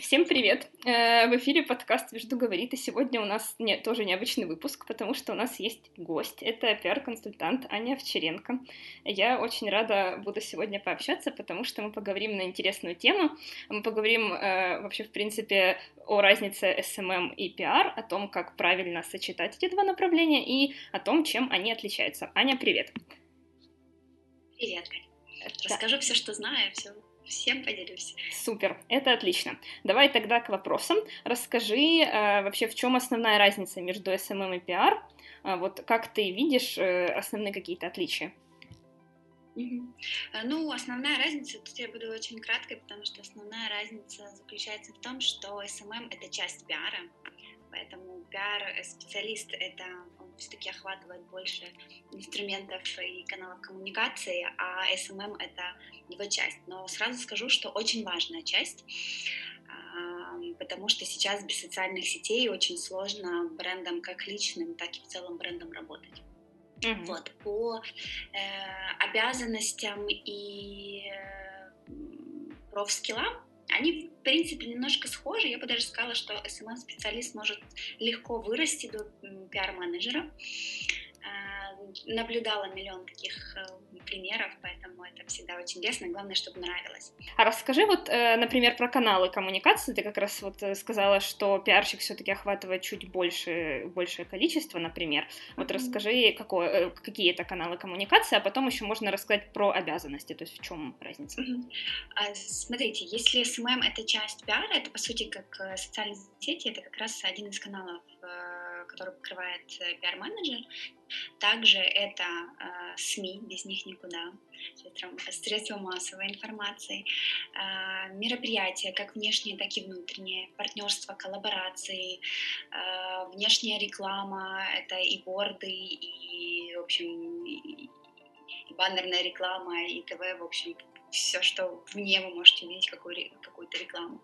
Всем привет! Э, в эфире подкаст «Вежду говорит», и сегодня у нас не, тоже необычный выпуск, потому что у нас есть гость. Это пиар-консультант Аня Овчаренко. Я очень рада буду сегодня пообщаться, потому что мы поговорим на интересную тему. Мы поговорим э, вообще, в принципе, о разнице SMM и пиар, о том, как правильно сочетать эти два направления и о том, чем они отличаются. Аня, привет! Привет, Кать. Расскажу все, что знаю, все всем поделюсь. Супер, это отлично. Давай тогда к вопросам. Расскажи э, вообще, в чем основная разница между SMM и PR? Э, вот как ты видишь э, основные какие-то отличия? Mm-hmm. Ну, основная разница, тут я буду очень краткой, потому что основная разница заключается в том, что SMM — это часть пиара, поэтому пиар-специалист — это все-таки охватывает больше инструментов и каналов коммуникации, а SMM — это его часть. Но сразу скажу, что очень важная часть, потому что сейчас без социальных сетей очень сложно брендам как личным, так и в целом брендам работать. Mm-hmm. Вот, по э, обязанностям и э, профскиллам они, в принципе, немножко схожи. Я бы даже сказала, что SMM-специалист может легко вырасти до пиар-менеджера. А, наблюдала миллион таких э, примеров, это всегда очень лестно, главное, чтобы нравилось. А расскажи вот, э, например, про каналы коммуникации. Ты как раз вот э, сказала, что пиарщик все-таки охватывает чуть больше, большее количество, например. Вот mm-hmm. расскажи, какое, какие это каналы коммуникации, а потом еще можно рассказать про обязанности, то есть в чем разница. Mm-hmm. Смотрите, если SMM это часть пиара, это по сути как социальные сети, это как раз один из каналов который покрывает пиар-менеджер. Также это э, СМИ, без них никуда, средства массовой информации, э, мероприятия, как внешние, так и внутренние, партнерства, коллаборации, э, внешняя реклама, это и борды, и, в общем, и, и баннерная реклама, и ТВ, в общем, все, что вне вы можете видеть какую- какую-то рекламу.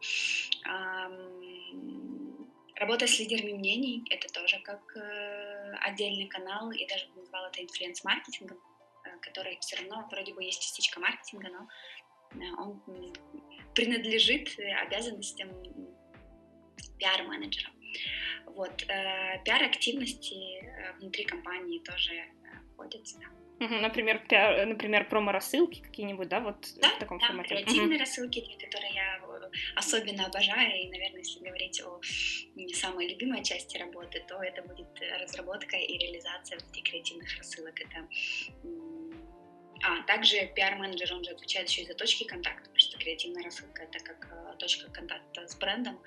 Работа с лидерами мнений — это тоже как э, отдельный канал, и даже бы назвала это инфлюенс-маркетингом, э, который все равно вроде бы есть частичка маркетинга, но э, он принадлежит обязанностям пиар-менеджера. Вот, пиар-активности внутри компании тоже входят сюда. Например, пиар, например, промо-рассылки какие-нибудь, да, вот да, в таком да, формате. креативные угу. рассылки, которые я особенно обожаю, и, наверное, если говорить о самой любимой части работы, то это будет разработка и реализация вот этих креативных рассылок. Это а, также пиар-менеджер, он же отвечает еще и за точки контакта, потому что креативная рассылка — это как э, точка контакта с брендом,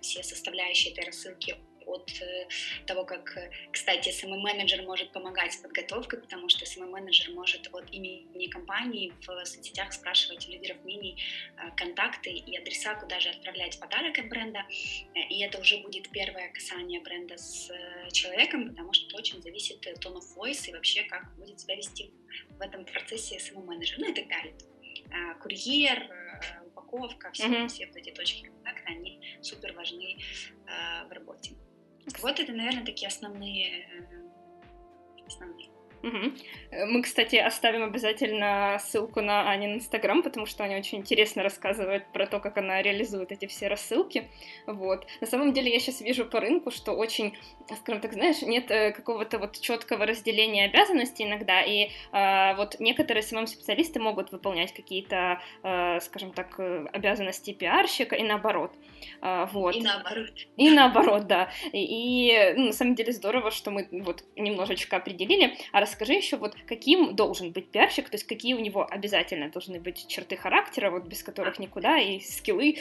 все составляющие этой рассылки от э, того, как, э, кстати, SMM-менеджер может помогать с подготовкой, потому что SMM-менеджер может от имени компании в соцсетях спрашивать у лидеров мнений э, контакты и адреса, куда же отправлять подарок от бренда, и это уже будет первое касание бренда с человеком, потому что очень зависит tone of voice и вообще, как будет себя вести в этом процессе SMM-менеджер, ну и так далее. Курьер, упаковка, все, mm-hmm. все вот эти точки контакта, они супер важны э, в работе. Вот это, наверное, такие основные, э, основные. Угу. Мы, кстати, оставим обязательно ссылку на Анин Инстаграм, потому что Аня очень интересно рассказывает про то, как она реализует эти все рассылки. Вот. На самом деле я сейчас вижу по рынку, что очень, скажем так, знаешь, нет э, какого-то вот четкого разделения обязанностей иногда, и э, вот некоторые СММ-специалисты могут выполнять какие-то, э, скажем так, э, обязанности пиарщика и наоборот. Э, вот. И наоборот. И наоборот, да. И, и ну, на самом деле здорово, что мы вот немножечко определили. А расскажи еще, вот каким должен быть пиарщик, то есть какие у него обязательно должны быть черты характера, вот без которых никуда, и скиллы.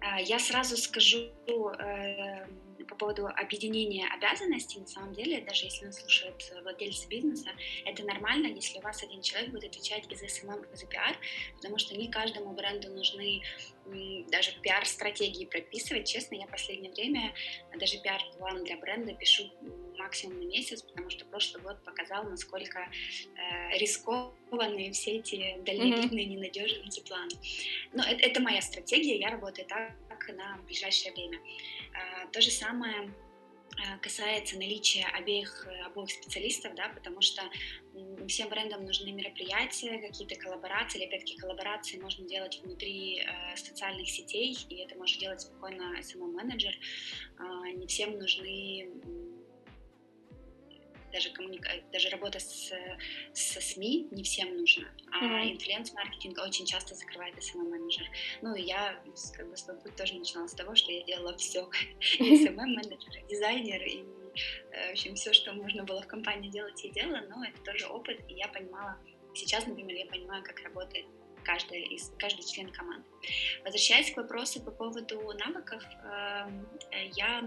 А, я сразу скажу э, по поводу объединения обязанностей. На самом деле, даже если нас слушают владельцы бизнеса, это нормально, если у вас один человек будет отвечать и за SMM, и за пиар, потому что не каждому бренду нужны даже пиар-стратегии прописывать. Честно, я в последнее время даже пиар-план для бренда пишу максимум на месяц, потому что прошлый год показал, насколько э, рискованные все эти дальновидные, mm-hmm. ненадежные эти планы. Но это, это моя стратегия, я работаю так на ближайшее время. Э, то же самое Э, касается наличия обеих, э, обоих специалистов, да, потому что всем брендам нужны мероприятия, какие-то коллаборации, или опять-таки коллаборации можно делать внутри э, социальных сетей, и это может делать спокойно SMM-менеджер. Э, не всем нужны даже, коммуника... даже работа с, со СМИ не всем нужна, а mm-hmm. инфлюенс-маркетинг очень часто закрывает SMM-менеджер. Ну, и я как бы свой путь тоже начинала с того, что я делала все, и SMM-менеджер, и дизайнер, и э, в общем, все, что можно было в компании делать, я делала, но это тоже опыт, и я понимала, сейчас, например, я понимаю, как работает каждый, из, каждый член команды. Возвращаясь к вопросу по поводу навыков, эм, э, я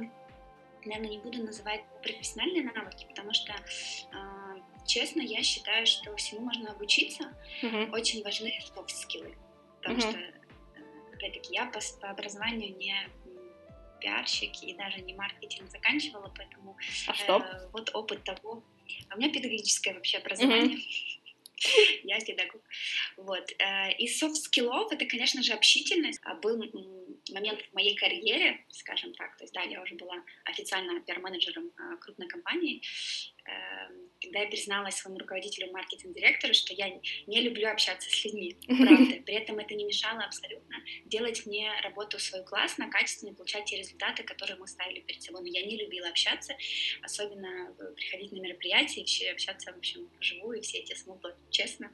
наверное, не буду называть профессиональные навыки, потому что, э, честно, я считаю, что всему можно обучиться. Uh-huh. Очень важны софт-скиллы, потому uh-huh. что, э, опять-таки, я по, по образованию не пиарщик и даже не маркетинг заканчивала, поэтому а что? Э, вот опыт того. А у меня педагогическое вообще образование. Uh-huh. Я педагог. Вот. Э, из софт-скиллов это, конечно же, общительность. А был момент в моей карьере, скажем так, то есть, да, я уже была официально пиар-менеджером а, крупной компании, Эм, когда я призналась своему руководителю, маркетинг-директору, что я не люблю общаться с людьми, правда. При этом это не мешало абсолютно делать мне работу свою классно, качественно, получать те результаты, которые мы ставили перед собой. Но я не любила общаться, особенно э, приходить на мероприятия общаться, в общем, вживую, все эти смуглы, честно.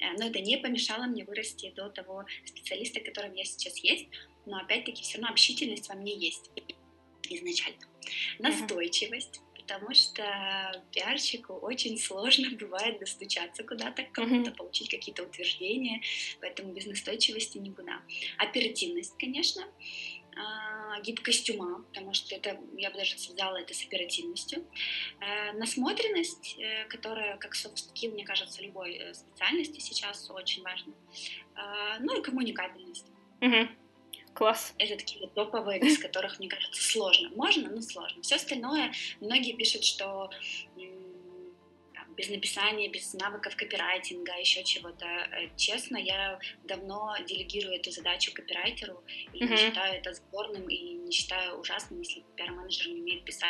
Э, но это не помешало мне вырасти до того специалиста, которым я сейчас есть. Но опять-таки все равно общительность во мне есть изначально. Настойчивость потому что пиарщику очень сложно бывает достучаться куда-то, кому-то, mm-hmm. получить какие-то утверждения, поэтому без настойчивости никуда. Оперативность, конечно, а, гибкость ума, потому что это, я бы даже связала это с оперативностью, э, насмотренность, э, которая как skill, мне кажется, любой э, специальности сейчас очень важна, а, ну и коммуникабельность. Mm-hmm. Класс. Это такие топовые, без которых, мне кажется, сложно. Можно, но сложно. Все остальное, многие пишут, что без написания, без навыков копирайтинга, еще чего-то. Э, честно, я давно делегирую эту задачу копирайтеру и mm-hmm. не считаю это сборным и не считаю ужасным, если пиар-менеджер не умеет писать.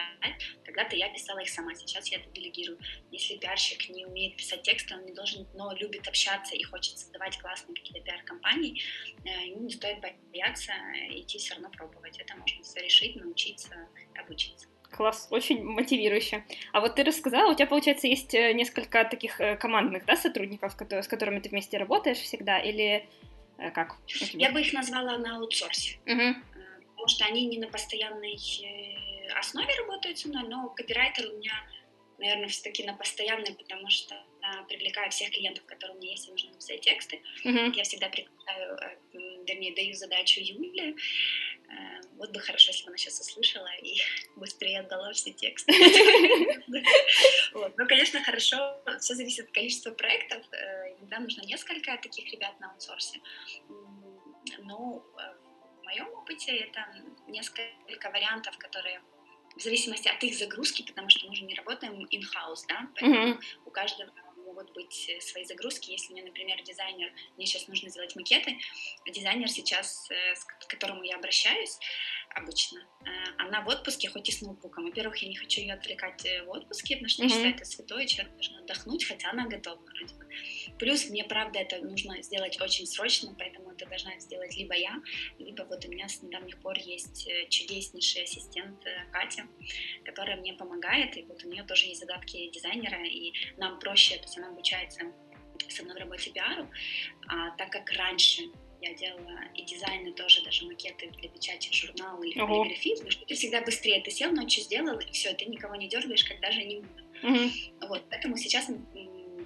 Когда-то я писала их сама, сейчас я это делегирую. Если пиарщик не умеет писать тексты, он не должен, но любит общаться и хочет создавать классные какие-то пиар-компании, э, ему не стоит бояться идти все равно пробовать. Это можно все решить, научиться, обучиться. Класс, очень мотивирующе. А вот ты рассказала, у тебя, получается, есть э, несколько таких э, командных да, сотрудников, с которыми ты вместе работаешь всегда, или э, как? Я бы их назвала на аутсорсе, угу. потому что они не на постоянной основе работают со мной, но копирайтер у меня, наверное, все-таки на постоянной, потому что привлекаю всех клиентов, которые у меня есть, и нужно написать тексты. Uh-huh. Я всегда приглашаю, вернее, даю задачу Юле, вот бы хорошо, если бы она сейчас услышала и быстрее отдала все тексты. Ну, конечно, хорошо, все зависит от количества проектов. Э, иногда нужно несколько таких ребят на аутсорсе. Но э, в моем опыте это несколько вариантов, которые в зависимости от их загрузки, потому что мы же не работаем in-house, да, поэтому у каждого могут быть э, свои загрузки. Если мне, например, дизайнер, мне сейчас нужно сделать макеты, дизайнер сейчас, э, к которому я обращаюсь обычно, э, она в отпуске, хоть и с ноутбуком. Во-первых, я не хочу ее отвлекать в отпуске, потому что mm-hmm. я считаю, это святое, человек должен отдохнуть, хотя она готова вроде бы. Плюс мне, правда, это нужно сделать очень срочно, поэтому это должна сделать либо я, либо вот у меня с недавних пор есть чудеснейший ассистент Катя, которая мне помогает, и вот у нее тоже есть задатки дизайнера, и нам проще, то есть она обучается со мной в работе пиару, а так как раньше я делала и дизайны тоже, даже макеты для печати журнала или ого. каллиграфии, потому что ты всегда быстрее, ты сел, ночью сделал, и все, ты никого не дергаешь, когда же не. Угу. Вот, поэтому сейчас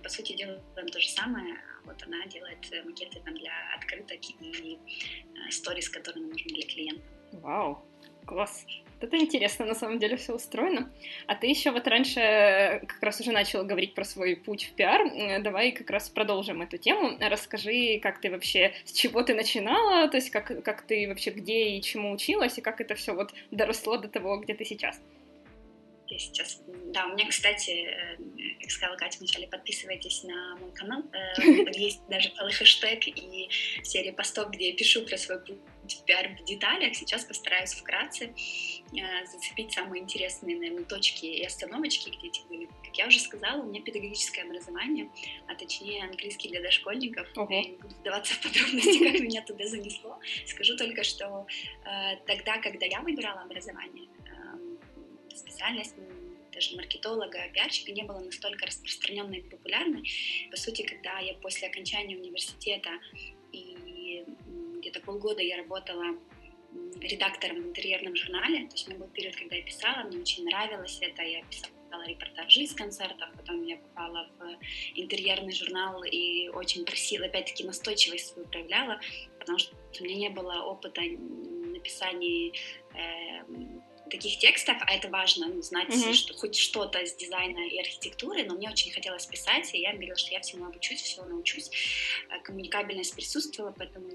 по сути, делаем то же самое, вот она делает макеты там, для открыток и э, сторис, которые нужны для клиента. Вау, класс. Это интересно, на самом деле все устроено. А ты еще вот раньше э, как раз уже начала говорить про свой путь в пиар. Э, давай как раз продолжим эту тему. Расскажи, как ты вообще, с чего ты начинала, то есть как, как ты вообще где и чему училась, и как это все вот доросло до того, где ты сейчас. Я сейчас, да, у меня, кстати, э, как сказала Катя вначале, подписывайтесь на мой канал. Есть даже целый хэштег и серия постов, где я пишу про свой путь пиар в деталях. Сейчас постараюсь вкратце э, зацепить самые интересные, наверное, точки и остановочки, где эти были. Как я уже сказала, у меня педагогическое образование, а точнее английский для дошкольников. Ого. Я не буду вдаваться в подробности, как меня туда занесло. Скажу только, что тогда, когда я выбирала образование, специальность даже маркетолога, пиарщика не была настолько распространенной и популярной. По сути, когда я после окончания университета где-то полгода я работала редактором в интерьерном журнале, то есть у меня был период, когда я писала, мне очень нравилось это, я писала репортажи из концертов, потом я попала в интерьерный журнал и очень просила, опять-таки настойчивость свою проявляла, потому что у меня не было опыта написания э, таких текстов, а это важно, ну, знать mm-hmm. что, хоть что-то с дизайна и архитектуры, но мне очень хотелось писать, и я говорила, что я всему обучусь, всего научусь. Э, коммуникабельность присутствовала, поэтому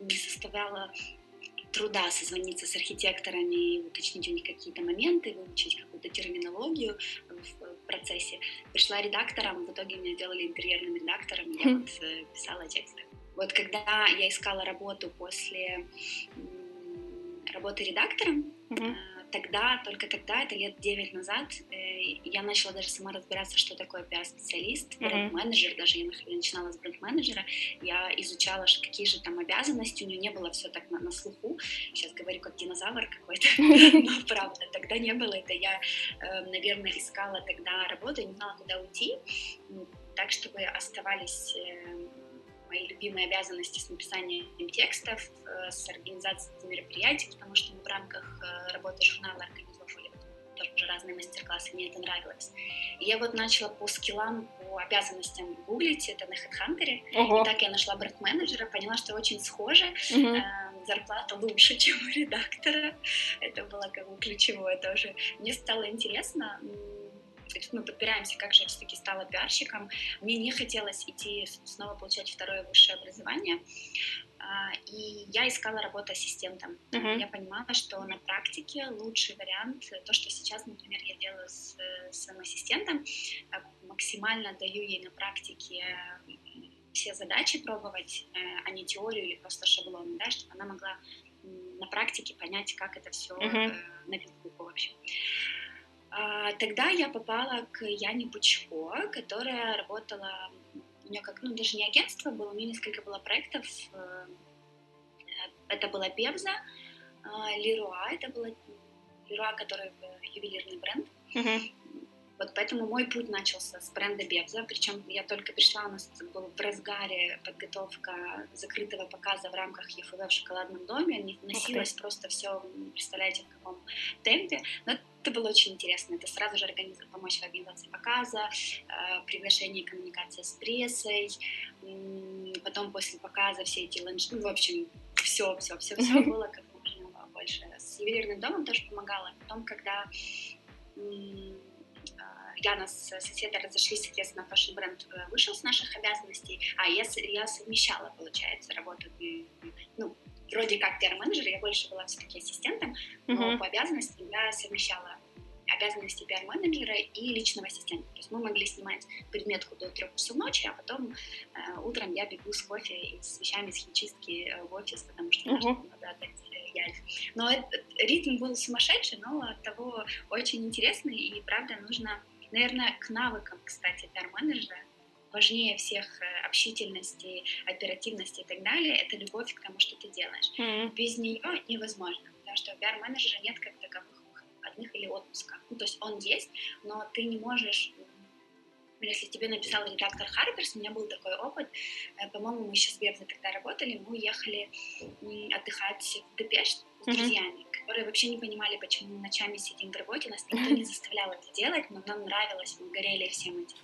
не составляла труда созвониться с архитекторами, уточнить у них какие-то моменты, выучить какую-то терминологию в процессе. Пришла редактором, в итоге меня сделали интерьерным редактором, я mm-hmm. вот э, писала тексты. Вот когда я искала работу после работы редактором, mm-hmm тогда, только тогда, это лет 9 назад, э, я начала даже сама разбираться, что такое пиар-специалист, бренд-менеджер, даже я начинала с бренд-менеджера, я изучала, какие же там обязанности, у нее не было все так на, на слуху, сейчас говорю как динозавр какой-то, но правда, тогда не было это, я, э, наверное, искала тогда работу, не знала, куда уйти, так, чтобы оставались э, мои любимые обязанности с написанием текстов, э, с организацией мероприятий, потому что мы в рамках э, работы журнала организовывали тоже разные мастер-классы, мне это нравилось. И я вот начала по скиллам, по обязанностям гуглить, это на HeadHunter, Ого. и так я нашла бренд-менеджера, поняла, что очень схоже, угу. зарплата лучше, чем у редактора, это было как бы ключевое тоже. Мне стало интересно, то есть мы подбираемся, как же я все-таки стала пиарщиком. Мне не хотелось идти снова получать второе высшее образование, а, и я искала работу ассистентом. Uh-huh. Я понимала, что на практике лучший вариант, то, что сейчас, например, я делаю с своим ассистентом, максимально даю ей на практике все задачи пробовать, э, а не теорию или просто шаблоны, да, чтобы она могла на практике понять, как это все uh-huh. на виду, в общем. А, тогда я попала к Яне Пучко, которая работала, у нее как, ну, даже не агентство было, у нее несколько было проектов. Э, это была Певза, а, Леруа, это была Леруа, который ювелирный бренд. Uh-huh. Вот поэтому мой путь начался с бренда Бевза, причем я только пришла, у нас был в разгаре подготовка закрытого показа в рамках ЕФВ в шоколадном доме, носилось просто все, представляете, в каком темпе, но это было очень интересно, это сразу же организ... помочь в организации показа, э, приглашение и коммуникация с прессой, потом после показа все эти ланч, ну, в общем, все, все, все, все было как можно больше. С ювелирным домом тоже помогала. Потом, когда Яна с соседа разошлись, соответственно, фэшн бренд э, вышел с наших обязанностей, а я, я совмещала, получается, работу, ну, вроде как пиар-менеджер, я больше была все-таки ассистентом, но uh-huh. по обязанностям я совмещала обязанности пиар-менеджера и личного ассистента. То есть мы могли снимать предметку до трех часов ночи, а потом э, утром я бегу с кофе и с вещами с химчистки э, в офис, потому что uh-huh. надо отдать э, Но этот ритм был сумасшедший, но от того очень интересный, и правда нужно Наверное, к навыкам, кстати, пиар-менеджера важнее всех э, общительности, оперативности и так далее, это любовь к тому, что ты делаешь. Mm-hmm. Без нее невозможно, потому что у пиар-менеджера нет как таковых выходных или отпуска. Ну, то есть он есть, но ты не можешь если тебе написал редактор Харперс, у меня был такой опыт, э, по-моему, мы еще с Бевзой тогда работали, мы уехали отдыхать в Депеш с друзьями, которые вообще не понимали, почему мы ночами сидим в работе, нас никто не заставлял это делать, но нам нравилось, мы горели всем этим.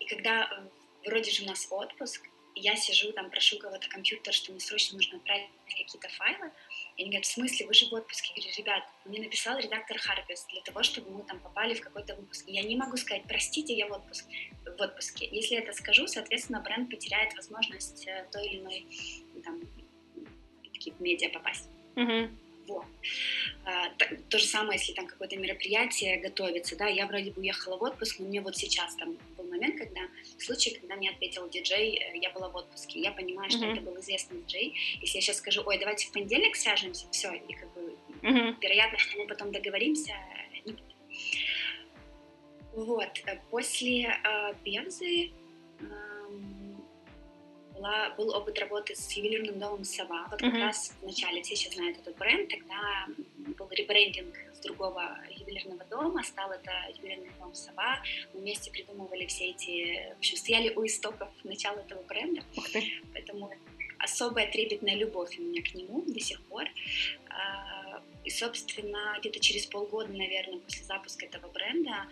И когда э, вроде же у нас отпуск, я сижу там, прошу кого-то компьютер, что мне срочно нужно отправить какие-то файлы, и они говорят, в смысле, вы же в отпуске? Я говорю, ребят, мне написал редактор Харпес для того, чтобы мы там попали в какой-то выпуск. Я не могу сказать, простите, я в, отпуск, в отпуске. Если это скажу, соответственно, бренд потеряет возможность э, той или иной там, такие медиа попасть. Mm-hmm. Вот. а, то же самое, если там какое-то мероприятие готовится, да, я вроде бы уехала в отпуск, но мне вот сейчас там момент, когда, случай, когда мне ответил диджей, э, я была в отпуске, я понимаю, что mm-hmm. это был известный диджей, если я сейчас скажу, ой, давайте в понедельник свяжемся, все, и как бы mm-hmm. вероятно, что мы потом договоримся, не будет. Вот, э, после э, Пензы э, была, был опыт работы с ювелирным домом «Сова». Вот как mm-hmm. раз в начале, все сейчас знают этот бренд, тогда был ребрендинг с другого ювелирного дома, стал это ювелирный дом «Сова». Мы вместе придумывали все эти... В общем, стояли у истоков начала этого бренда. Поэтому особая трепетная любовь у меня к нему до сих пор. А, и, собственно, где-то через полгода, наверное, после запуска этого бренда,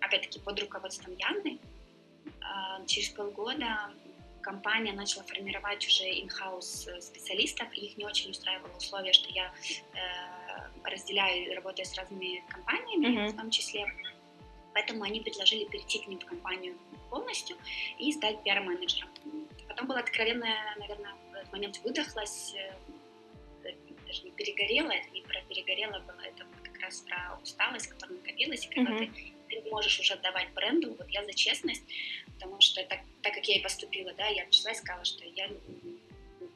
опять-таки под руководством Яны, а, через полгода компания начала формировать уже in-house э, специалистов, и их не очень устраивало условие, что я э, разделяю, работаю с разными компаниями, mm-hmm. в том числе. Поэтому они предложили перейти к ним в компанию полностью и стать пиар-менеджером. Потом была откровенная, наверное, в этот момент выдохлась, э, даже не перегорела, это не про перегорела было, это как раз про усталость, которая накопилась, и когда mm-hmm. ты ты можешь уже отдавать бренду, вот я за честность, потому что так, так как я и поступила, да, я пришла и сказала, что я,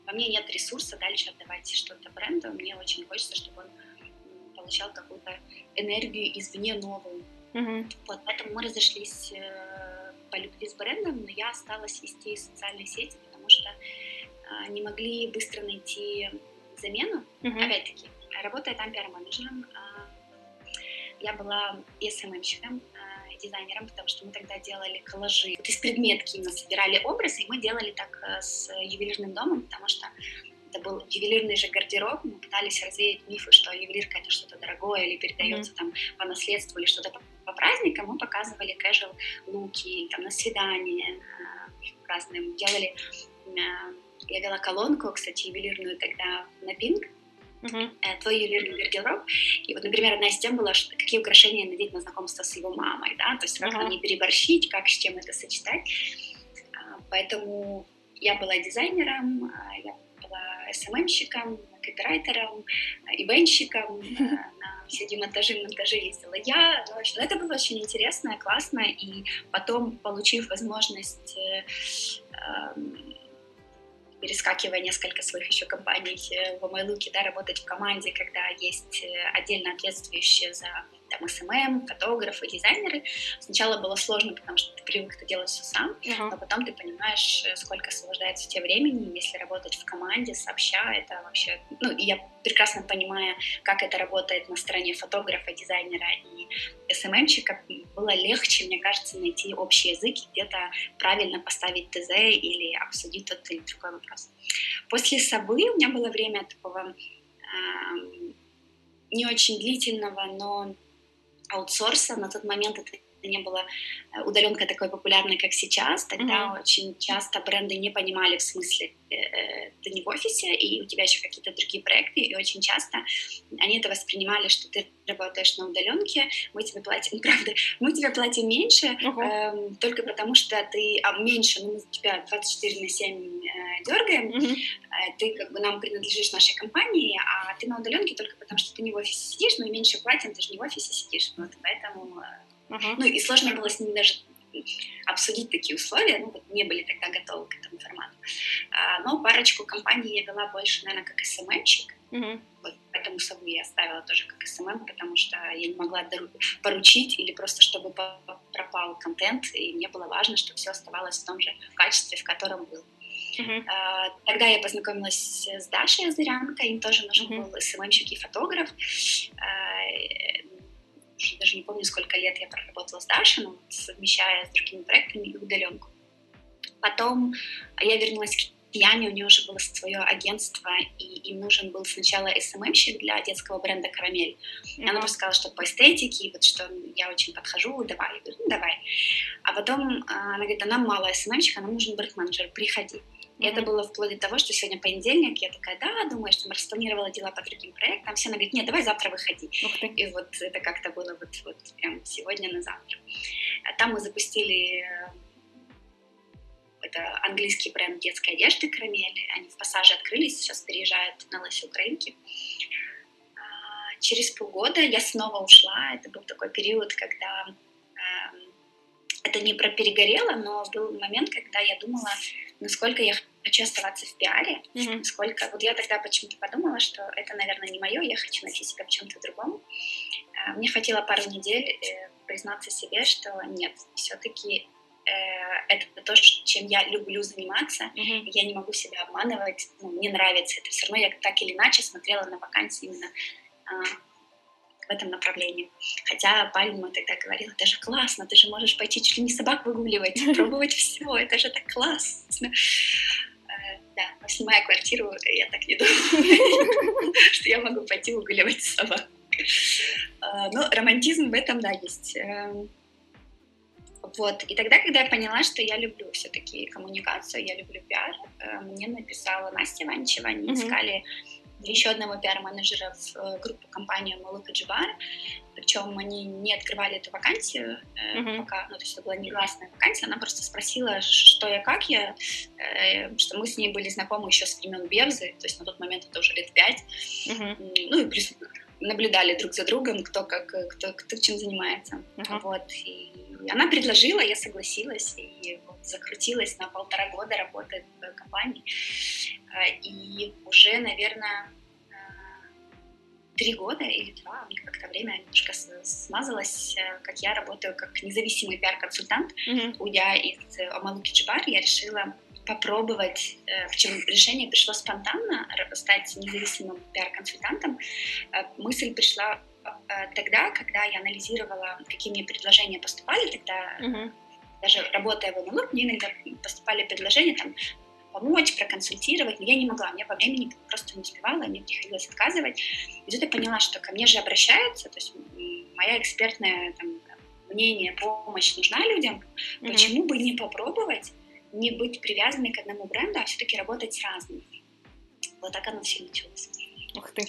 во мне нет ресурса дальше отдавать что-то бренду, мне очень хочется, чтобы он получал какую-то энергию извне новую. Mm-hmm. Вот, поэтому мы разошлись э, по любви с брендом, но я осталась вести социальные сети, потому что э, не могли быстро найти замену. Mm-hmm. Опять-таки, работая там пиар-менеджером, э, я была э, дизайнером, потому что мы тогда делали коллажи. Вот из предметки мы собирали образы, и мы делали так э, с ювелирным домом, потому что это был ювелирный же гардероб, мы пытались развеять мифы, что ювелирка это что-то дорогое или передается mm-hmm. там по наследству или что-то по, по праздникам, мы показывали casual луки, там на свидание э, разные, делали, э, я вела колонку, кстати, ювелирную тогда на Пинг, uh-huh. твой ювелирный гардероб. И вот, например, одна из тем была, что какие украшения надеть на знакомство с его мамой, да, то есть как uh-huh. не переборщить, как с чем это сочетать. А, поэтому я была дизайнером, а, я была СММщиком, копирайтером, ивенщиком, на все демонтажи, монтажи ездила я. Ну, в общем, это было очень интересно, классно, и потом, получив возможность э, эм, перескакивая несколько своих еще компаний э, в Майлуке, да, работать в команде, когда есть э, отдельно ответствующие за там СММ, фотографы, дизайнеры. Сначала было сложно, потому что ты привык это делать все сам, uh-huh. но потом ты понимаешь, э, сколько освобождается у тебя времени, если работать в команде, сообща, это вообще... Ну, и я прекрасно понимаю, как это работает на стороне фотографа, дизайнера и СММщика, было легче, мне кажется, найти общий язык и где-то правильно поставить ТЗ или обсудить тот или другой вопрос. После Сабы у меня было время такого не очень длительного, но аутсорса. На тот момент это не было э, удаленка такой популярной, как сейчас. Тогда mm-hmm. очень часто бренды не понимали в смысле э, э, ты не в офисе, и у тебя еще какие-то другие проекты, и очень часто они это воспринимали, что ты работаешь на удаленке, мы тебе платим, правда, мы тебе платим меньше, uh-huh. э, только потому что ты, а меньше, ну, мы тебя 24 на 7 э, дергаем, uh-huh. э, ты как бы нам принадлежишь нашей компании, а ты на удаленке только потому что ты не в офисе сидишь, мы меньше платим, ты же не в офисе сидишь, вот поэтому Uh-huh. Ну и сложно было с ними даже обсудить такие условия, ну, вот не были тогда готовы к этому формату. А, но парочку компаний я вела больше, наверное, как СММщик, uh-huh. вот поэтому собой я оставила тоже как СММ, потому что я не могла поручить или просто чтобы пропал контент, и мне было важно, чтобы все оставалось в том же качестве, в котором был. Uh-huh. А, тогда я познакомилась с Дашей Азырянко, им тоже нужен uh-huh. был СММщик и фотограф. А, уже даже не помню, сколько лет я проработала с Дашей, но совмещая с другими проектами и удаленку. Потом я вернулась к Яне, у нее уже было свое агентство, и им нужен был сначала SMM-щик для детского бренда «Карамель». Mm-hmm. Она просто сказала, что по эстетике, вот что я очень подхожу, давай. Я говорю, ну, давай. А потом а, она говорит, а нам мало SMM-щика, нам нужен бренд-менеджер, приходи. И это было вплоть до того, что сегодня понедельник, я такая, да, думаю, что мы распланировала дела по другим проектам. Все она говорит, нет, давай завтра выходи. И вот это как-то было вот, вот прям сегодня на завтра. А там мы запустили э, это английский бренд детской одежды «Карамель». Они в пассаже открылись, сейчас переезжают на Лосе Украинки. через полгода я снова ушла. Это был такой период, когда э, это не про перегорело, но был момент, когда я думала, насколько я хочу оставаться в пиаре, mm-hmm. насколько... Вот я тогда почему-то подумала, что это, наверное, не мое, я хочу найти себя в чем-то другом. Э, мне хватило пару недель э, признаться себе, что нет, все-таки э, это то, чем я люблю заниматься, mm-hmm. я не могу себя обманывать, ну, мне нравится это. Все равно я так или иначе смотрела на вакансии именно а, в этом направлении. Хотя Пальма тогда говорила, это же классно, ты же можешь пойти чуть ли не собак выгуливать, пробовать все, это же так классно. Э, да, но снимая квартиру, я так не думаю, что я могу пойти выгуливать собак. Э, но романтизм в этом, да, есть. Эм, вот. И тогда, когда я поняла, что я люблю все-таки коммуникацию, я люблю пиар, э, мне написала Настя Ванчева, они mm-hmm. искали еще одного пиар-менеджера в э, группу компании Малука Джибар, причем они не открывали эту вакансию mm-hmm. пока, ну, то есть это была негласная вакансия, она просто спросила, что я, как я, э, что мы с ней были знакомы еще с времен Бевзы, то есть на тот момент это уже лет пять, mm-hmm. ну и плюс наблюдали друг за другом, кто как, кто, кто чем занимается, mm-hmm. вот, и она предложила, я согласилась, и закрутилась на полтора года работы в компании. А, и уже, наверное, а, три года или два, у них как-то время немножко смазалось, э, как я работаю как независимый пиар-консультант. Mm-hmm. Уйдя из Амалуки Чебар, я решила попробовать, э, в чем решение пришло спонтанно, стать независимым пиар-консультантом. Мысль пришла тогда, когда я анализировала, какие мне предложения поступали, тогда uh-huh. Даже работая в МЛУ, мне иногда поступали предложения там помочь, проконсультировать, но я не могла, мне по времени просто не успевала, мне приходилось отказывать. И тут я поняла, что ко мне же обращаются, то есть моя экспертная там, мнение, помощь нужна людям, mm-hmm. почему бы не попробовать не быть привязанной к одному бренду, а все-таки работать с разными. Вот так оно все началось. Ух ты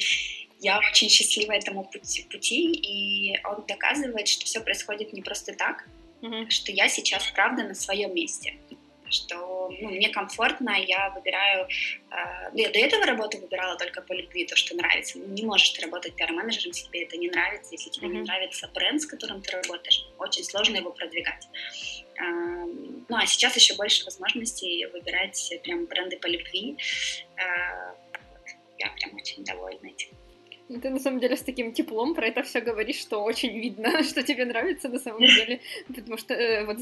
я очень счастлива этому пути, пути, и он доказывает, что все происходит не просто так, mm-hmm. что я сейчас правда на своем месте, что ну, мне комфортно, я выбираю, э, я до этого работы выбирала только по любви, то, что нравится. Ну, не можешь ты работать пиар-менеджером, если тебе это не нравится, если тебе mm-hmm. не нравится бренд, с которым ты работаешь, очень сложно его продвигать. Э, ну, а сейчас еще больше возможностей выбирать прям бренды по любви. Э, я прям очень довольна этим. Ты на самом деле с таким теплом про это все говоришь, что очень видно, что тебе нравится на самом деле, потому что э, вот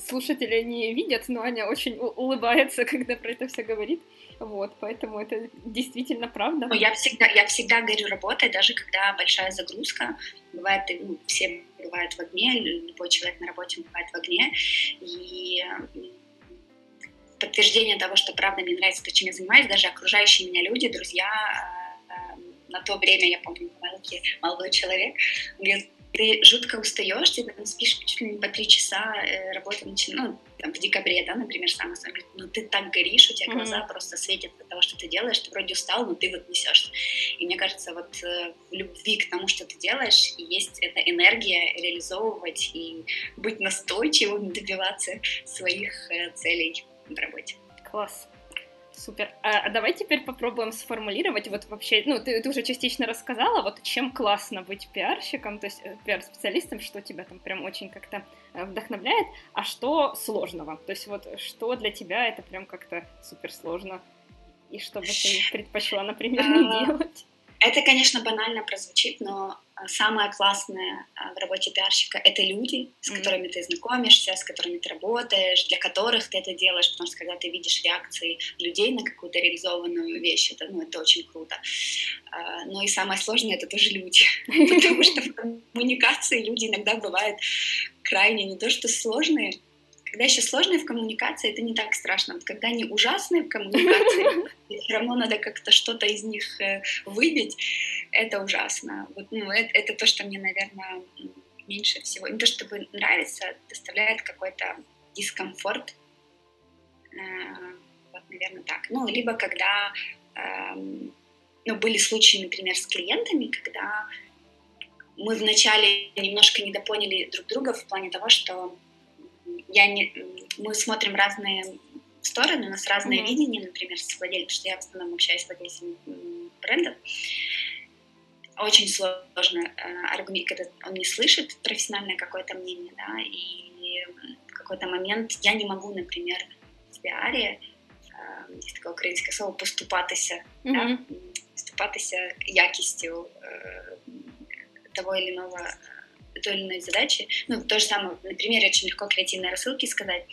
слушатели не видят, но Аня очень улыбается, когда про это все говорит, вот, поэтому это действительно правда. Ну, я всегда, я всегда горю работой, даже когда большая загрузка, бывает, ну, все бывают в огне, любой человек на работе бывает в огне, и подтверждение того, что правда мне нравится то, чем я занимаюсь, даже окружающие меня люди, друзья, на то время, я помню, маленький молодой человек, говорит, ты жутко устаешь, ты там спишь чуть ли не по три часа, э, работа начинает, ну, там, в декабре, да, например, самое самое, ну, ты так горишь, у тебя mm-hmm. глаза просто светят от того, что ты делаешь, ты вроде устал, но ты вот несешь. И мне кажется, вот э, в любви к тому, что ты делаешь, есть эта энергия реализовывать и быть настойчивым, добиваться своих э, целей в работе. Класс. Супер. А, а давай теперь попробуем сформулировать, вот вообще, ну, ты, ты уже частично рассказала, вот чем классно быть пиарщиком, то есть э, пиар-специалистом, что тебя там прям очень как-то э, вдохновляет, а что сложного? То есть вот что для тебя это прям как-то супер сложно, и что бы ты предпочла, например, не а, делать? Это, конечно, банально прозвучит, но самое классное а, в работе пиарщика — это люди, с mm-hmm. которыми ты знакомишься, с которыми ты работаешь, для которых ты это делаешь, потому что когда ты видишь реакции людей на какую-то реализованную вещь, это, ну, это очень круто. А, но и самое сложное — это тоже люди, потому что в коммуникации люди иногда бывают крайне не то что сложные, когда еще сложные в коммуникации, это не так страшно. Вот когда они ужасные в коммуникации, все равно надо как-то что-то из них э, выбить, это ужасно. Вот, ну, это, это то, что мне, наверное, меньше всего. Не то, чтобы нравится, доставляет какой-то дискомфорт. Э, вот, наверное, так. Ну, либо когда эм, ну, были случаи, например, с клиентами, когда мы вначале немножко недопоняли друг друга в плане того, что я не, мы смотрим разные стороны, у нас разное mm-hmm. видение, например, с владельцем, что я в основном общаюсь с владельцами брендов. Очень сложно э, аргумент, когда он не слышит профессиональное какое-то мнение, да, и в какой-то момент я не могу, например, в пиаре, э, есть такое украинское слово «поступатися», mm-hmm. да, поступатися якістю э, того или иного той или иной задачи. Ну, то же самое, на примере очень легко креативные рассылки сказать.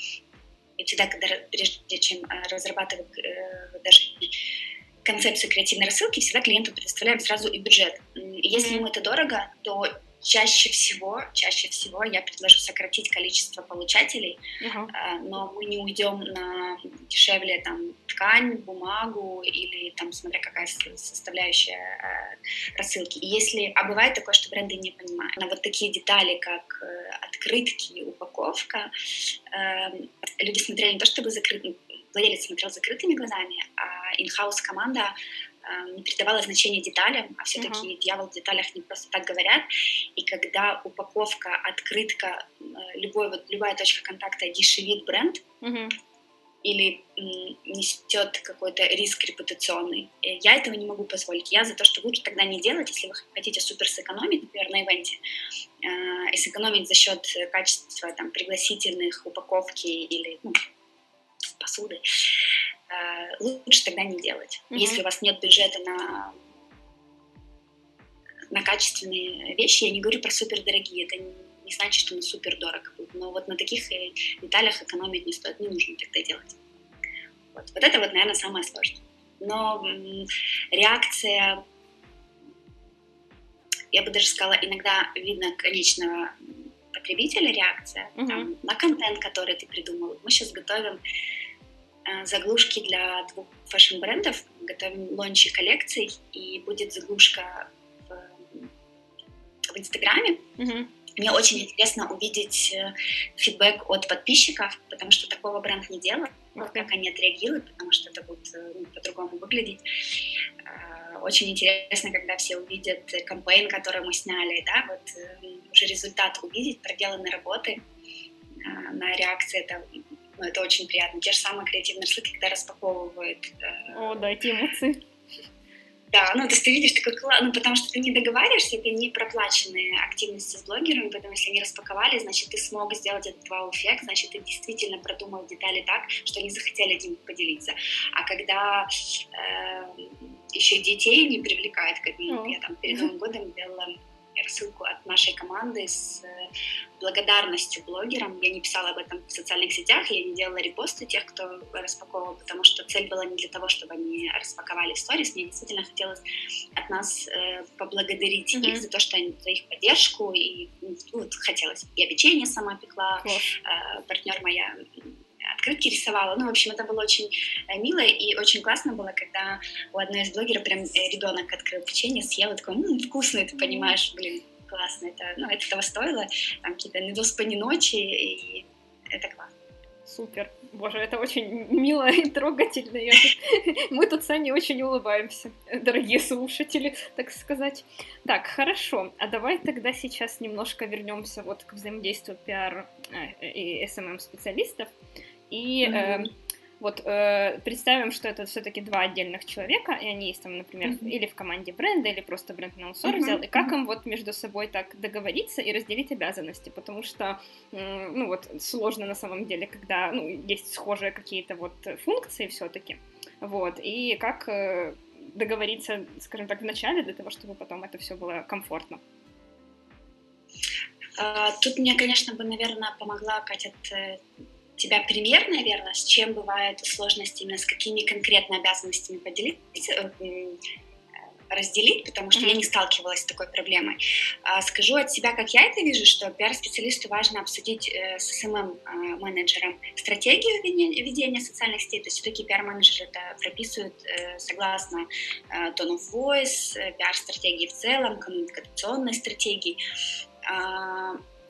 И всегда, когда прежде чем разрабатывать даже концепцию креативной рассылки, всегда клиенту предоставляем сразу и бюджет. Если ему это дорого, то чаще всего, чаще всего я предложу сократить количество получателей, uh-huh. но мы не уйдем на дешевле там ткань, бумагу или там смотря какая составляющая э, рассылки. И если, а бывает такое, что бренды не понимают, на вот такие детали, как э, открытки, упаковка, э, люди смотрели не то чтобы закрыты, владелец смотрел закрытыми глазами, а инхаус команда э, не придавала значения деталям, а все-таки uh-huh. дьявол в деталях не просто так говорят. И когда упаковка, открытка, э, любой, вот, любая точка контакта дешевит бренд, uh-huh. или несет какой-то риск репутационный. Э, я этого не могу позволить. Я за то, что лучше тогда не делать, если вы хотите супер сэкономить, например, на ивенте, и сэкономить за счет качества там, пригласительных, упаковки или ну, посуды, э, лучше тогда не делать. Mm-hmm. Если у вас нет бюджета на на качественные вещи, я не говорю про супер дорогие, это не значит, что на супер дорого будет, но вот на таких э, деталях экономить не стоит, не нужно тогда делать. Вот, вот это вот, наверное, самое сложное. Но реакция, я бы даже сказала, иногда видно конечного потребителя реакция uh-huh. там, на контент, который ты придумал. Мы сейчас готовим Э, заглушки для двух фэшн-брендов, готовим лончи коллекций, и будет заглушка в, в Инстаграме. Mm-hmm. Мне очень интересно увидеть э, фидбэк от подписчиков, потому что такого бренд не делал, okay. как они отреагируют, потому что это будет э, ну, по-другому выглядеть. Очень интересно, когда все увидят кампейн, который мы сняли, да, вот уже результат увидеть проделанной работы на реакции это ну, это очень приятно. Те же самые креативные рассылки, когда распаковывают. Э, О, да, эти эмоции. Да, ну, то есть ты видишь, такой класс, ну, потому что ты не договариваешься, это не проплаченные активности с блогерами, поэтому если они распаковали, значит, ты смог сделать этот вау-эффект, значит, ты действительно продумал детали так, что они захотели этим поделиться. А когда э, еще детей не привлекает к этому, mm. я там перед Новым годом делала рассылку от нашей команды с э, благодарностью блогерам. Я не писала об этом в социальных сетях, я не делала репосты тех, кто распаковывал, потому что цель была не для того, чтобы они распаковали сторис. Мне действительно хотелось от нас э, поблагодарить mm-hmm. их за то, что они за их поддержку. И ну, вот, хотелось. Я печенье сама пекла, mm-hmm. э, партнер моя открытки рисовала. Ну, в общем, это было очень э, мило и очень классно было, когда у одной из блогеров прям э, ребенок открыл печенье, съел, и такой, ну, вкусно, ты понимаешь, блин, классно, это, ну, это того стоило, там какие-то недоспанные ночи, и это классно. Супер. Боже, это очень мило и трогательно. Я Мы тут с Аней очень улыбаемся, дорогие слушатели, так сказать. Так, хорошо. А давай тогда сейчас немножко вернемся вот к взаимодействию пиар э, и SMM специалистов. И mm-hmm. э, вот э, представим, что это все-таки два отдельных человека, и они есть там, например, mm-hmm. или в команде бренда, или просто бренд на аутсорс mm-hmm. взял, и как им вот между собой так договориться и разделить обязанности, потому что, э, ну вот, сложно на самом деле, когда, ну, есть схожие какие-то вот функции все-таки, вот, и как э, договориться, скажем так, вначале для того, чтобы потом это все было комфортно. А, тут мне, конечно, бы, наверное, помогла, Катя, тебя пример, наверное, с чем бывают сложности, именно с какими конкретно обязанностями поделиться, э, э, разделить, потому что mm-hmm. я не сталкивалась с такой проблемой. А, скажу от себя, как я это вижу, что пиар-специалисту важно обсудить э, с СММ-менеджером стратегию ведения социальных сетей, то есть все-таки пиар-менеджер это прописывают согласно tone of voice, пиар-стратегии в целом, коммуникационной стратегии.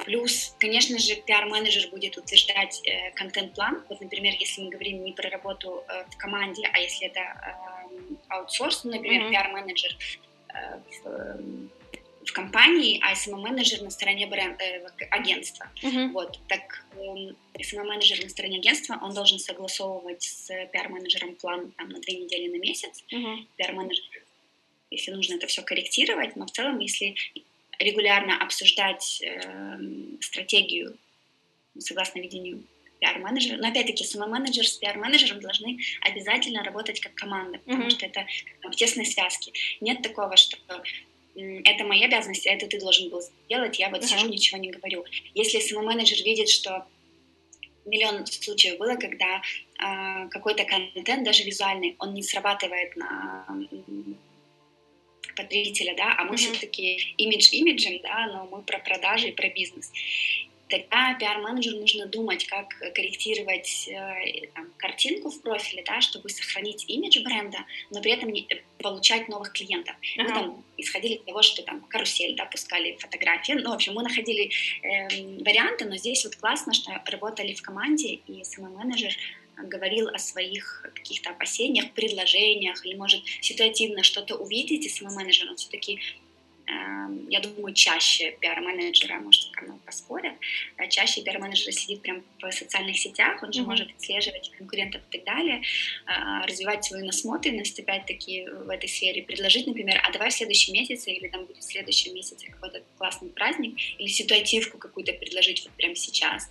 Плюс, конечно же, пиар-менеджер будет утверждать э, контент-план. Вот, например, если мы говорим не про работу э, в команде, а если это э, аутсорс, ну, например, mm-hmm. пиар-менеджер э, в, э, в компании, а SMM-менеджер на стороне бренд, э, агентства. Mm-hmm. Вот, так э, SMM-менеджер на стороне агентства, он должен согласовывать с пиар-менеджером план там, на две недели на месяц. Mm-hmm. Пиар-менеджер если нужно это все корректировать, но в целом, если регулярно обсуждать э, стратегию согласно видению пиар-менеджера, но опять-таки самоменеджер с пиар-менеджером должны обязательно работать как команда, потому mm-hmm. что это в тесной связке. Нет такого, что это моя обязанность, а это ты должен был сделать, я вот uh-huh. сижу, ничего не говорю. Если самоменеджер видит, что миллион случаев было, когда э, какой-то контент, даже визуальный, он не срабатывает на потребителя, да, а мы mm-hmm. все-таки имидж имиджем, да, но мы про продажи и про бизнес тогда пиар-менеджеру нужно думать, как корректировать э, там, картинку в профиле, да, чтобы сохранить имидж бренда, но при этом не, э, получать новых клиентов. Uh-huh. Мы там исходили из того, что там карусель, да, пускали фотографии. Ну, в общем, мы находили э, варианты, но здесь вот классно, что работали в команде, и самый менеджер говорил о своих каких-то опасениях, предложениях, или, может, ситуативно что-то увидеть, и самый менеджер, он все-таки Эм, я думаю, чаще пиар-менеджера, может, со мной поспорят, э, чаще пиар-менеджер сидит прям в социальных сетях, он же mm-hmm. может отслеживать конкурентов и так далее, э, развивать свою насмотренность, опять-таки, в этой сфере, предложить, например, а давай в следующем месяце, или там будет в следующем месяце какой-то классный праздник, или ситуативку какую-то предложить вот прямо сейчас.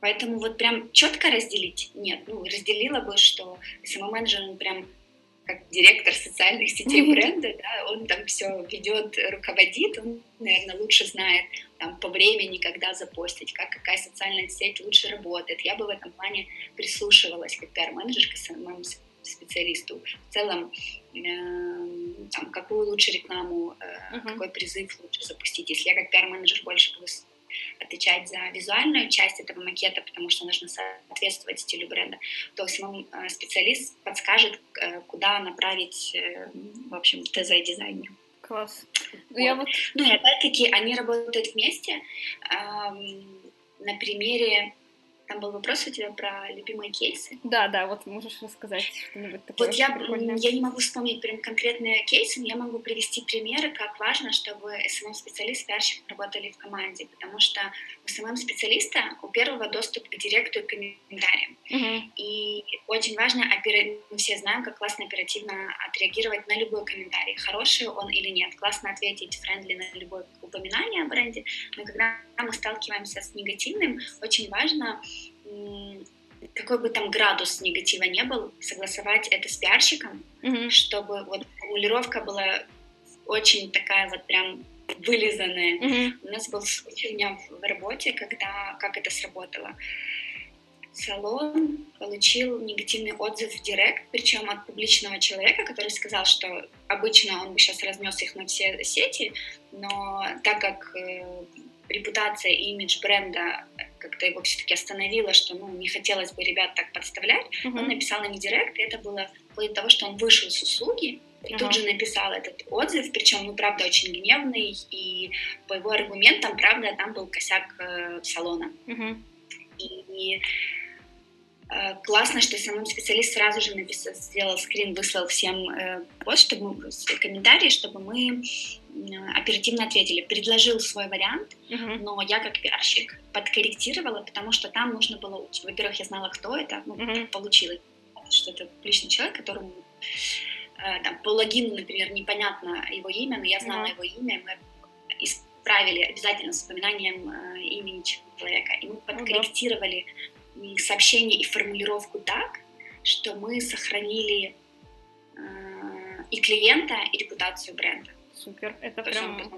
Поэтому вот прям четко разделить нет. Ну, разделила бы, что СММ-менеджер, он прям как директор социальных сетей бренда, да, он там все ведет, руководит, он, наверное, лучше знает там, по времени, когда запостить, как какая социальная сеть лучше работает. Я бы в этом плане прислушивалась как пиар-менеджер к самому специалисту. В целом, э, там, какую лучше рекламу, э, uh-huh. какой призыв лучше запустить. Если я как пиар-менеджер больше буду отвечать за визуальную часть этого макета, потому что нужно соответствовать стилю бренда, то самому э, специалист подскажет, э, куда направить, э, в общем, ТЗ-дизайне. Класс. Ну, вот. я вот... ну и опять-таки они работают вместе. Эм, на примере там был вопрос у тебя про любимые кейсы. Да, да, вот можешь рассказать что-нибудь такое. Вот я, я не могу вспомнить прям конкретные кейсы, но я могу привести примеры, как важно, чтобы SMM-специалист и пиарщик работали в команде, потому что у SMM-специалиста у первого доступ к директу и комментариям. Uh-huh. И очень важно, мы все знаем, как классно оперативно отреагировать на любой комментарий, хороший он или нет. Классно ответить френдли на любое упоминание о бренде, но когда мы сталкиваемся с негативным, очень важно какой бы там градус негатива не был, согласовать это с пиарщиком, mm-hmm. чтобы вот формулировка была очень такая вот прям вылизанная. Mm-hmm. У нас был случай у меня в работе, когда как это сработало. Салон получил негативный отзыв в директ, причем от публичного человека, который сказал, что обычно он бы сейчас разнес их на все сети, но так как э, репутация и имидж бренда как-то его все-таки остановила, что ну, не хотелось бы ребят так подставлять, uh-huh. он написал им директ, и это было вплоть до того, что он вышел с услуги, и uh-huh. тут же написал этот отзыв, причем, ну, правда, очень гневный, и по его аргументам, правда, там был косяк э, салона. Uh-huh. И э, классно, что самым специалист сразу же написал, сделал скрин, выслал всем э, пост, чтобы мы, комментарии, чтобы мы оперативно ответили. Предложил свой вариант, uh-huh. но я как пиарщик подкорректировала, потому что там нужно было... Во-первых, я знала, кто это, ну, uh-huh. получилось, что это личный человек, которому э, там, по логину, например, непонятно его имя, но я знала uh-huh. его имя, мы исправили обязательно с упоминанием э, имени человека, и мы подкорректировали uh-huh. сообщение и формулировку так, что мы сохранили э, и клиента, и репутацию бренда. Супер, это прям...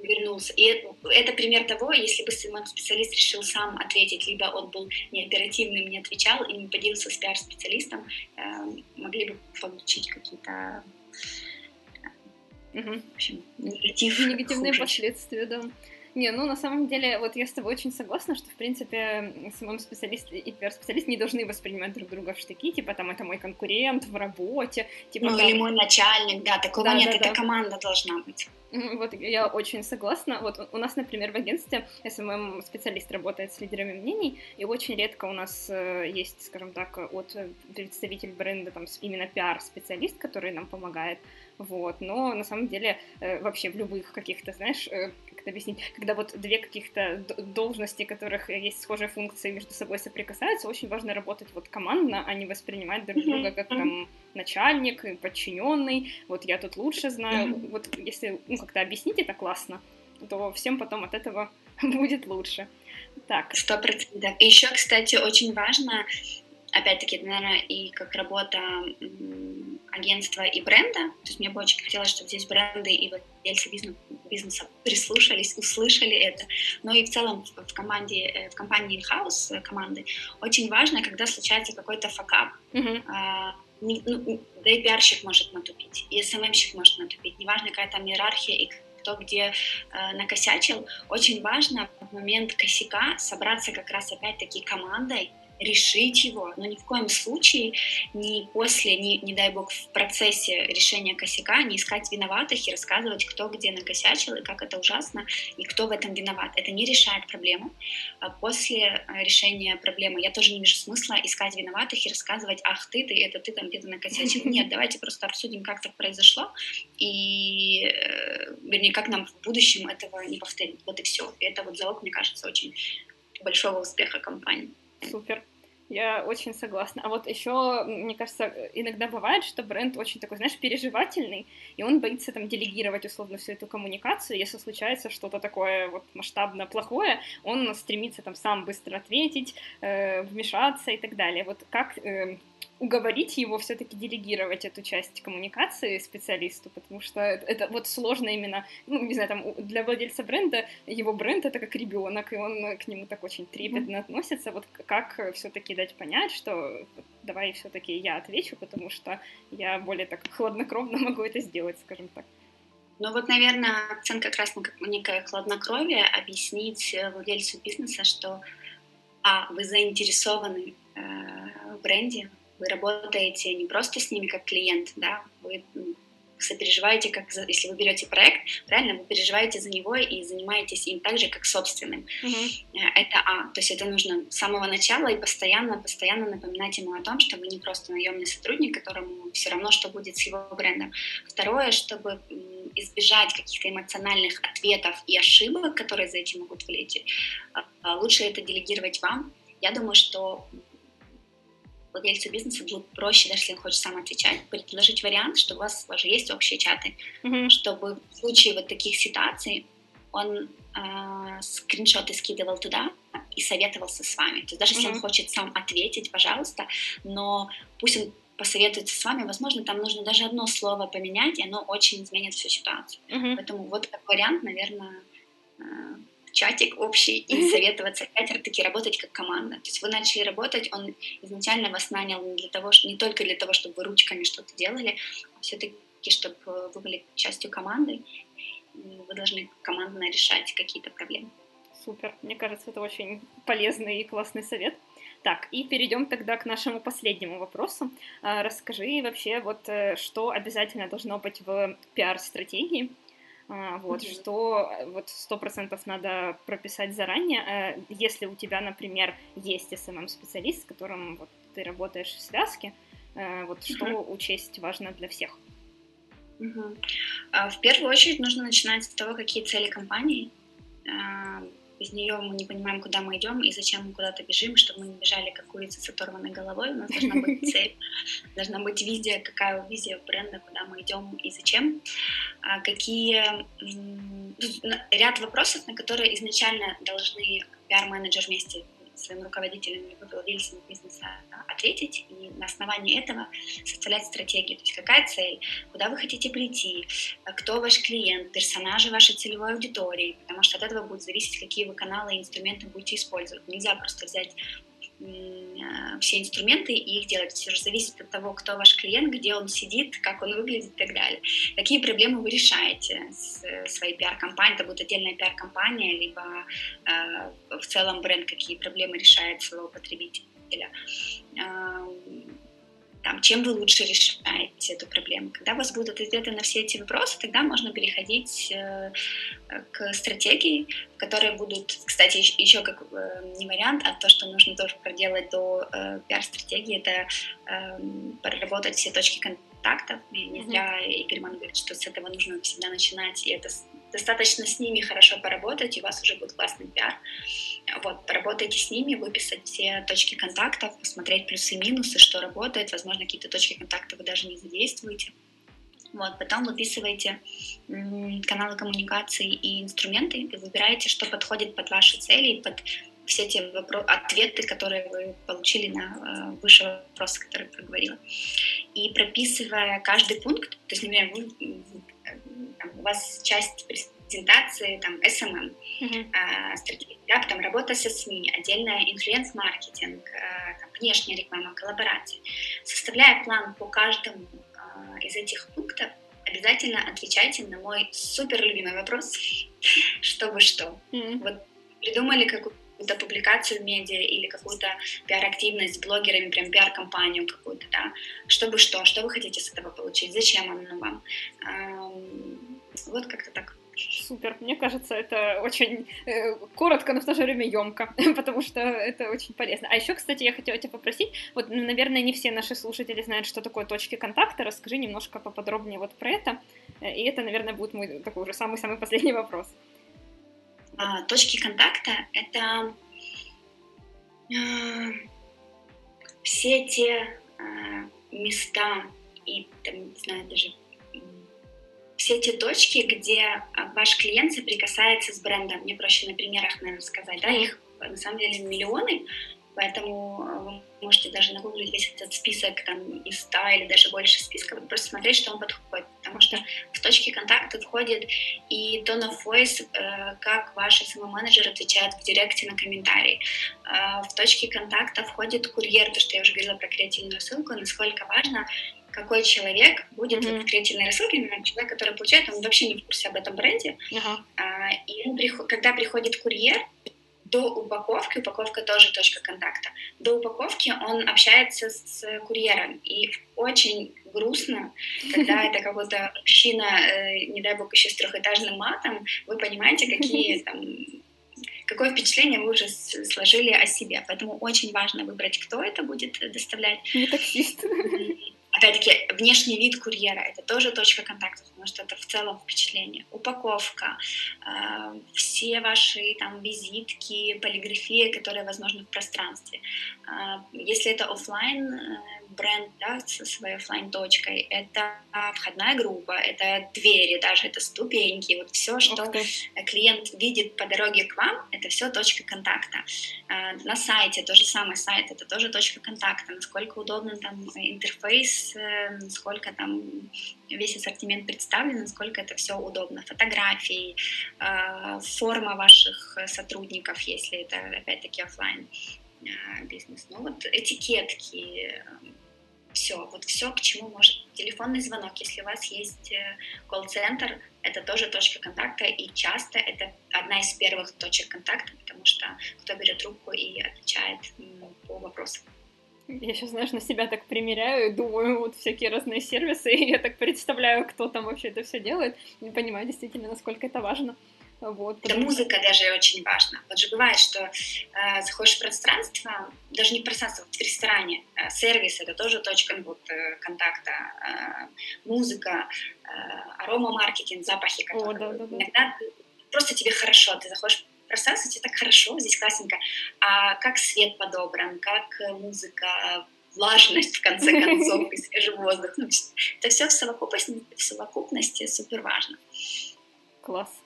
вернулся. И это пример того, если бы специалист решил сам ответить, либо он был не оперативным, не отвечал и не поделился с пиар-специалистом, э, могли бы получить какие-то угу. в общем, негатив, негативные хуже. последствия, да. Не, ну на самом деле, вот я с тобой очень согласна, что в принципе СММ-специалист и пиар-специалист не должны воспринимать друг друга в штыки, типа там это мой конкурент в работе, типа. Ну там... или мой начальник, да, такого да, нет, да, это да. команда должна быть. Вот я очень согласна. Вот у нас, например, в агентстве СММ-специалист работает с лидерами мнений, и очень редко у нас э, есть, скажем так, от представитель бренда, там, именно пиар-специалист, который нам помогает. Вот. Но на самом деле э, вообще в любых каких-то, знаешь, э, это объяснить, когда вот две каких-то должности, которых есть схожие функции, между собой соприкасаются, очень важно работать вот командно, а не воспринимать друг друга как там начальник, подчиненный, вот я тут лучше знаю, вот если ну, как-то объяснить это классно, то всем потом от этого будет лучше. Так. Сто процентов. И еще, кстати, очень важно, опять-таки, наверное, и как работа агентства и бренда, то есть мне бы очень хотелось, чтобы здесь бренды и владельцы бизнеса, прислушались, услышали это, но и в целом в команде, э, в компании in-house команды очень важно, когда случается какой-то факап, mm-hmm. а, ну, да и пиарщик может натупить, и СММщик может натупить, неважно, какая там иерархия и кто где э, накосячил, очень важно в момент косяка собраться как раз опять-таки командой, решить его, но ни в коем случае не после, не, не дай бог, в процессе решения косяка не искать виноватых и рассказывать, кто где накосячил и как это ужасно, и кто в этом виноват. Это не решает проблему. А после э, решения проблемы я тоже не вижу смысла искать виноватых и рассказывать, ах ты, ты, это ты там где-то накосячил. Нет, давайте просто обсудим, как так произошло, и, э, вернее, как нам в будущем этого не повторить. Вот и все. Это вот залог, мне кажется, очень большого успеха компании. Супер. Я очень согласна. А вот еще, мне кажется, иногда бывает, что бренд очень такой, знаешь, переживательный, и он боится там делегировать условно всю эту коммуникацию. Если случается что-то такое вот масштабно плохое, он стремится там сам быстро ответить, э, вмешаться и так далее. Вот как э, уговорить его все-таки делегировать эту часть коммуникации специалисту, потому что это, это вот сложно именно, ну, не знаю, там для владельца бренда, его бренд это как ребенок, и он к нему так очень трепетно mm-hmm. относится. Вот как все-таки дать понять, что давай все-таки я отвечу, потому что я более так хладнокровно могу это сделать, скажем так. Ну вот, наверное, акцент как раз на некое хладнокровие, объяснить владельцу бизнеса, что а, вы заинтересованы э, в бренде, вы работаете не просто с ними как клиент, да, вы сопереживаете, как за, если вы берете проект, правильно, вы переживаете за него и занимаетесь им так же, как собственным. Uh-huh. Это А. То есть это нужно с самого начала и постоянно, постоянно напоминать ему о том, что вы не просто наемный сотрудник, которому все равно, что будет с его брендом. Второе, чтобы избежать каких-то эмоциональных ответов и ошибок, которые за этим могут а, а лучше это делегировать вам. Я думаю, что владельцу бизнеса будет проще, даже если он хочет сам отвечать, предложить вариант, что у вас уже есть общие чаты, mm-hmm. чтобы в случае вот таких ситуаций он э, скриншоты скидывал туда и советовался с вами. То есть даже mm-hmm. если он хочет сам ответить, пожалуйста, но пусть он посоветуется с вами, возможно, там нужно даже одно слово поменять, и оно очень изменит всю ситуацию. Mm-hmm. Поэтому вот такой вариант, наверное, э, чатик общий и советоваться опять-таки работать как команда. То есть вы начали работать, он изначально вас нанял не для того, не только для того, чтобы вы ручками что-то делали, а все-таки чтобы вы были частью команды, вы должны командно решать какие-то проблемы. Супер, мне кажется, это очень полезный и классный совет. Так, и перейдем тогда к нашему последнему вопросу. А, расскажи вообще, вот э, что обязательно должно быть в пиар-стратегии, вот, mm-hmm. что э, вот сто процентов надо прописать заранее. Э, если у тебя, например, есть SMM-специалист, с которым вот ты работаешь в связке, э, вот mm-hmm. что учесть важно для всех? Mm-hmm. В первую очередь нужно начинать с того, какие цели компании, а, без нее мы не понимаем, куда мы идем и зачем мы куда-то бежим, чтобы мы не бежали как курица с оторванной головой. У нас должна быть цель, должна быть визия, какая визия бренда, куда мы идем и зачем. А какие ряд вопросов, на которые изначально должны пиар-менеджер вместе своим руководителям либо владельцам бизнеса ответить и на основании этого составлять стратегию. То есть какая цель, куда вы хотите прийти, кто ваш клиент, персонажи вашей целевой аудитории, потому что от этого будет зависеть, какие вы каналы и инструменты будете использовать. Нельзя просто взять все инструменты и их делать. Все же зависит от того, кто ваш клиент, где он сидит, как он выглядит и так далее. Какие проблемы вы решаете с своей пиар-компанией, это будет отдельная пиар-компания, либо э, в целом бренд, какие проблемы решает своего потребителя. Э, там, чем вы лучше решаете эту проблему. Когда у вас будут ответы на все эти вопросы, тогда можно переходить э, к стратегии, которые будут, кстати, еще, еще как э, не вариант, а то, что нужно тоже проделать до э, пиар-стратегии, это э, проработать все точки контактов. И не зря Игорь Ман говорит, что с этого нужно всегда начинать, и это достаточно с ними хорошо поработать, и у вас уже будет классный пиар. Вот, поработайте с ними, выписать все точки контактов, посмотреть плюсы и минусы, что работает, возможно, какие-то точки контакта вы даже не задействуете. Вот, потом выписываете каналы коммуникации и инструменты, и выбираете, что подходит под ваши цели, под все те вопро- ответы, которые вы получили на э, выше вопросы, которые я проговорила. И прописывая каждый пункт, то есть, например, вы, там, у вас часть презентации, там, SMM, э, стратегия, да, потом работа со СМИ, отдельная инфлюенс-маркетинг, э, там, внешняя реклама, коллаборации. Составляя план по каждому э, из этих пунктов, обязательно отвечайте на мой супер любимый вопрос, чтобы что. Mm-hmm. Вот придумали какую какую-то публикацию в медиа или какую-то пиар-активность с блогерами, прям пиар-компанию какую-то, да, чтобы что, что вы хотите с этого получить, зачем оно вам. Вот как-то так. Супер. Мне кажется, это очень э, коротко, но в то же время емко, потому что это очень полезно. А еще, кстати, я хотела тебя попросить, вот, наверное, не все наши слушатели знают, что такое точки контакта. Расскажи немножко поподробнее вот про это. Э, и это, наверное, будет мой такой уже самый-самый последний вопрос. А, точки контакта — это э, все те э, места и, там, не знаю, даже все те точки, где ваш клиент соприкасается с брендом. Мне проще на примерах, наверное, сказать, да, их на самом деле миллионы, Поэтому э, вы можете даже нагуглить весь этот список там, из 100 или даже больше списков, просто смотреть, что он подходит. Потому что в точке контакта входит и tone of voice, э, как ваш SMM-менеджер отвечает в директе на комментарии. Э, в точке контакта входит курьер, то, что я уже говорила про креативную рассылку, насколько важно какой человек будет mm-hmm. в креативной рассылке, например, человек, который получает, он вообще не в курсе об этом бренде, uh-huh. а, и он, когда приходит курьер, до упаковки, упаковка тоже точка контакта, до упаковки он общается с курьером, и очень грустно, когда это какой-то мужчина, э, не дай бог, еще с трехэтажным матом, вы понимаете, какие там какое впечатление вы уже сложили о себе. Поэтому очень важно выбрать, кто это будет доставлять. Не таксист. Опять-таки, внешний вид курьера — это тоже точка контакта, потому что это в целом впечатление. Упаковка, э, все ваши там визитки, полиграфия, которые возможны в пространстве. Э, если это офлайн э, бренд да, со своей офлайн точкой. Это входная группа, это двери, даже это ступеньки, вот все, что клиент видит по дороге к вам, это все точка контакта. А, на сайте то же самое сайт, это тоже точка контакта, насколько удобно там интерфейс, э, сколько там весь ассортимент представлен, насколько это все удобно, фотографии, а, форма ваших сотрудников, если это опять-таки офлайн а, бизнес. Ну вот этикетки, все, вот все, к чему может телефонный звонок, если у вас есть э, колл-центр, это тоже точка контакта, и часто это одна из первых точек контакта, потому что кто берет трубку и отвечает по вопросам. Я сейчас, знаешь, на себя так примеряю и думаю, вот всякие разные сервисы, и я так представляю, кто там вообще это все делает, не понимаю действительно, насколько это важно. Вот. Да, музыка даже очень важна. Вот же бывает, что э, заходишь в пространство, даже не в пространство, в ресторане, э, сервис это тоже точка вот, э, контакта, э, музыка, э, арома-маркетинг, запахи, которые О, да, да, да. иногда просто тебе хорошо, ты заходишь в пространство, тебе так хорошо, здесь классненько, а как свет подобран, как музыка, влажность, в конце концов, и свежий воздух. Ну, это все в совокупности, в совокупности супер важно. Класс.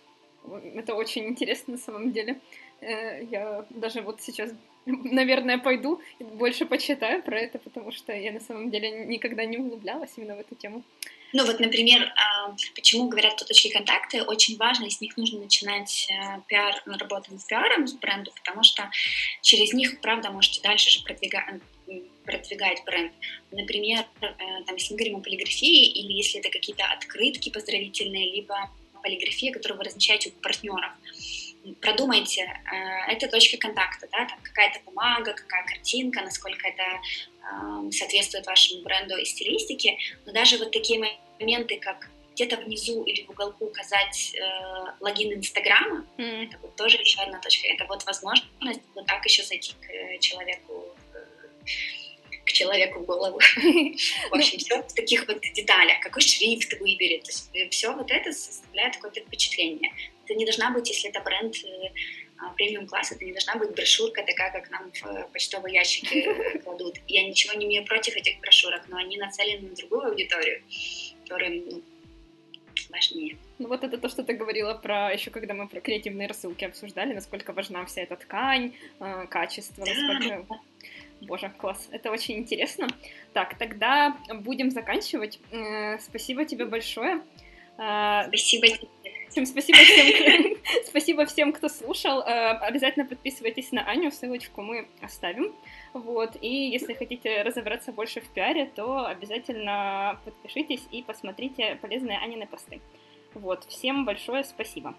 Это очень интересно на самом деле. Э, я даже вот сейчас, наверное, пойду и больше почитаю про это, потому что я на самом деле никогда не углублялась именно в эту тему. Ну вот, например, а, почему говорят, что точки контакта очень важно, и с них нужно начинать э, пиар, работать с пиаром, с бренду, потому что через них, правда, можете дальше же продвигать продвигать бренд. Например, э, там, если мы говорим о полиграфии, или если это какие-то открытки поздравительные, либо полиграфия, которую вы размещаете у партнеров. Продумайте, э, это точка контакта, да, там какая-то бумага, какая картинка, насколько это э, соответствует вашему бренду и стилистике, но даже вот такие моменты, как где-то внизу или в уголку указать э, логин Инстаграма, mm. это вот тоже еще одна точка. Это вот возможность вот так еще зайти к э, человеку к человеку в голову. В общем, все в таких вот деталях. Какой шрифт выберет. То есть э, все вот это составляет какое-то впечатление. Это не должна быть, если это бренд, э, а, премиум-класс это не должна быть брошюрка такая, как нам в почтовые ящики кладут. Я ничего не имею против этих брошюрок, но они нацелены на другую аудиторию, которым ну, важнее. Ну вот это то, что ты говорила про еще когда мы про креативные рассылки обсуждали, насколько важна вся эта ткань, э, качество, да, насколько... Да. Боже, класс, это очень интересно. Так, тогда будем заканчивать. Э, спасибо тебе большое. Э, спасибо тебе. Всем спасибо всем, спасибо всем, кто слушал. Э, обязательно подписывайтесь на Аню, ссылочку мы оставим. Вот. И если хотите разобраться больше в пиаре, то обязательно подпишитесь и посмотрите полезные Анины посты. Вот. Всем большое спасибо.